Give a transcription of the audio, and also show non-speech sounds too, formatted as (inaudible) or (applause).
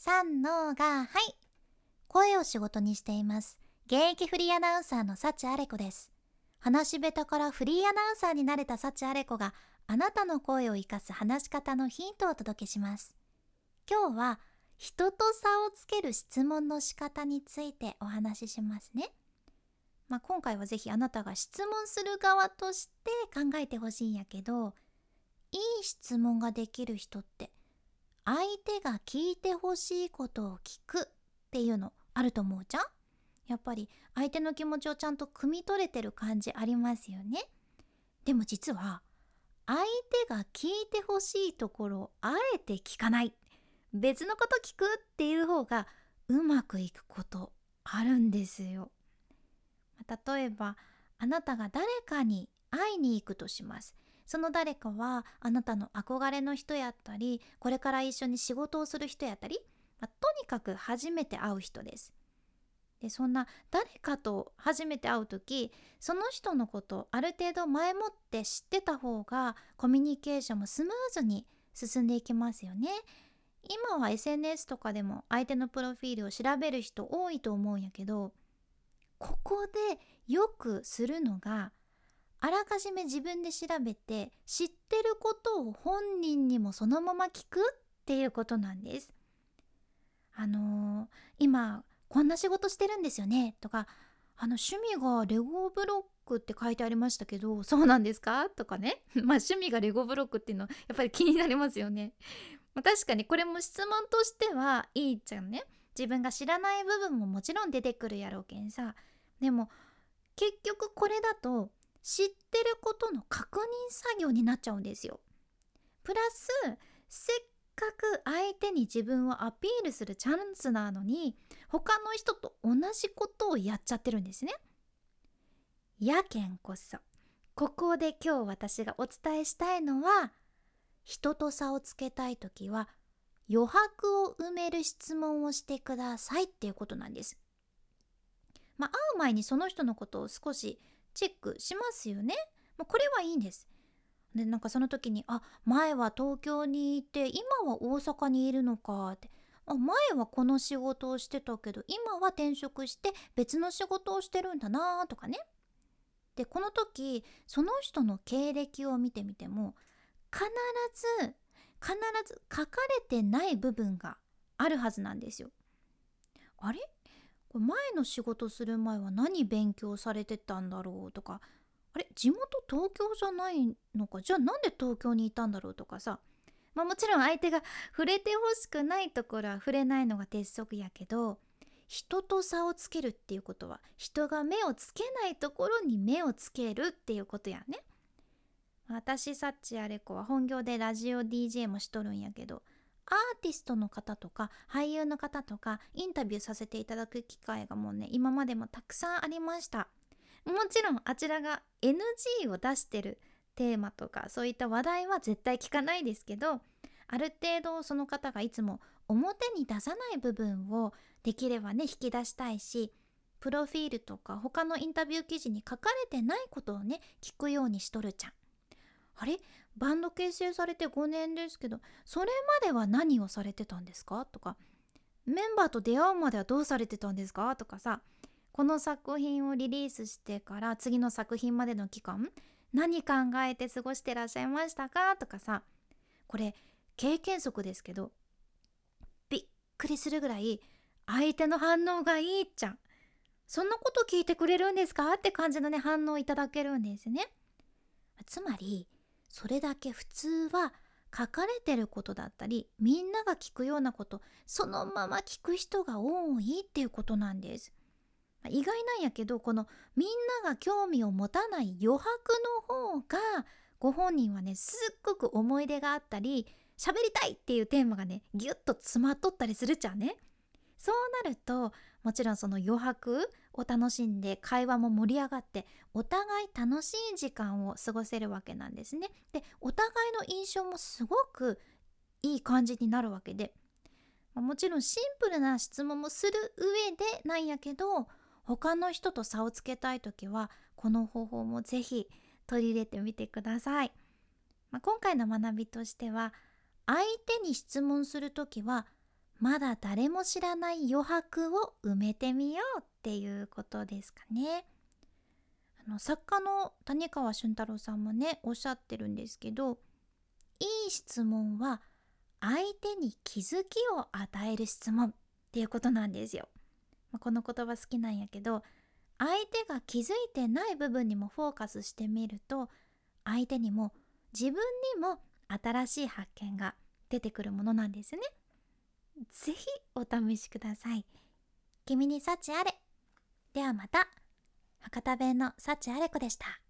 三のがはい。声を仕事にしています。現役フリーアナウンサーの幸あれ子です。話し下手からフリーアナウンサーになれた幸あれ子があなたの声を生かす話し方のヒントをお届けします。今日は人と差をつける質問の仕方についてお話ししますね。まあ、今回はぜひあなたが質問する側として考えてほしいんやけどいい質問ができる人って相手が聞いてほしいことを聞くっていうのあると思うじゃん。やっぱり相手の気持ちをちゃんと汲み取れてる感じありますよね。でも実は相手が聞いてほしいところをあえて聞かない。別のこと聞くっていう方がうまくいくことあるんですよ。例えばあなたが誰かに会いに行くとします。その誰かはあなたの憧れの人やったりこれから一緒に仕事をする人やったり、まあ、とにかく初めて会う人です。でそんな誰かと初めて会う時その人のことある程度前もって知ってた方がコミュニケーションもスムーズに進んでいきますよね。今は SNS とかでも相手のプロフィールを調べる人多いと思うんやけどここでよくするのがあらかじめ自分で調べて知ってることを本人にもそのまま聞くっていうことなんです。あのー、今こんな仕事してるんですよねとかあの趣味がレゴブロックって書いてありましたけどそうなんですかとかね (laughs) まあ趣味がレゴブロックっていうのやっぱり気になりますよね。まあ、確かにこれも質問としてはいいじゃんね。自分が知らない部分ももちろん出てくるやろうけんさでも結局これだと知ってることの確認作業になっちゃうんですよ。プラスせっかく相手に自分をアピールするチャンスなのに他の人と同じことをやっちゃってるんですね。やけんこそここで今日私がお伝えしたいのは人と差をつけたい時は余白を埋める質問をしてくださいっていうことなんです。まあ、会う前にその人のことを少しチェックしますよね。まあ、これはいいんです。でなんかその時に「あ前は東京にいて今は大阪にいるのか」って「あ前はこの仕事をしてたけど今は転職して別の仕事をしてるんだな」とかね。でこの時その人の経歴を見てみても必ず必ず書かれてない部分があるはずなんですよ。あれ？前の仕事する前は何勉強されてたんだろうとかあれ地元東京じゃないのか？じゃあなんで東京にいたんだろうとかさまあもちろん相手が触れてほしくないところは触れないのが鉄則やけど人と差をつけるっていうことは人が目をつけないところに目をつけるっていうことやね。私サッチアレコは本業でラジオ DJ もしとるんやけどアーティストの方とか俳優の方とかインタビューさせていただく機会がもうね今までもたくさんありましたもちろんあちらが NG を出してるテーマとかそういった話題は絶対聞かないですけどある程度その方がいつも表に出さない部分をできればね引き出したいしプロフィールとか他のインタビュー記事に書かれてないことをね聞くようにしとるじゃん。あれ？バンド結成されて5年ですけどそれまでは何をされてたんですか？とかメンバーと出会うまではどうされてたんですか？とかさこの作品をリリースしてから次の作品までの期間何考えて過ごしてらっしゃいましたか？とかさこれ経験則ですけどびっくりするぐらい相手の反応がいいじゃん。そんなこと聞いてくれるんですか？って感じのね反応いただけるんですね。つまりそれだけ普通は書かれてることだったりみんなが聞くようなことそのまま聞く人が多いっていうことなんです。意外なんやけどこのみんなが興味を持たない余白の方がご本人はねすっごく思い出があったり喋りたいっていうテーマがねギュッと詰まっとったりするじゃんね。そうなるともちろんその余白を楽しんで会話も盛り上がってお互い楽しい時間を過ごせるわけなんですね。でお互いの印象もすごくいい感じになるわけでもちろんシンプルな質問もする上でなんやけど他の人と差をつけたい時はこの方法もぜひ取り入れてみてください。まあ、今回の学びとしては相手に質問する時はまだ誰も知らない余白を埋めてみようっていうことですかね。あの作家の谷川俊太郎さんもねおっしゃってるんですけどいい質問は相手に気づきを与える質問っていうことなんですよ。まあ、この言葉好きなんやけど相手が気づいてない部分にもフォーカスしてみると相手にも自分にも新しい発見が出てくるものなんですね。ぜひお試しください。君に幸あれ。ではまた。博多弁の幸あれ子でした。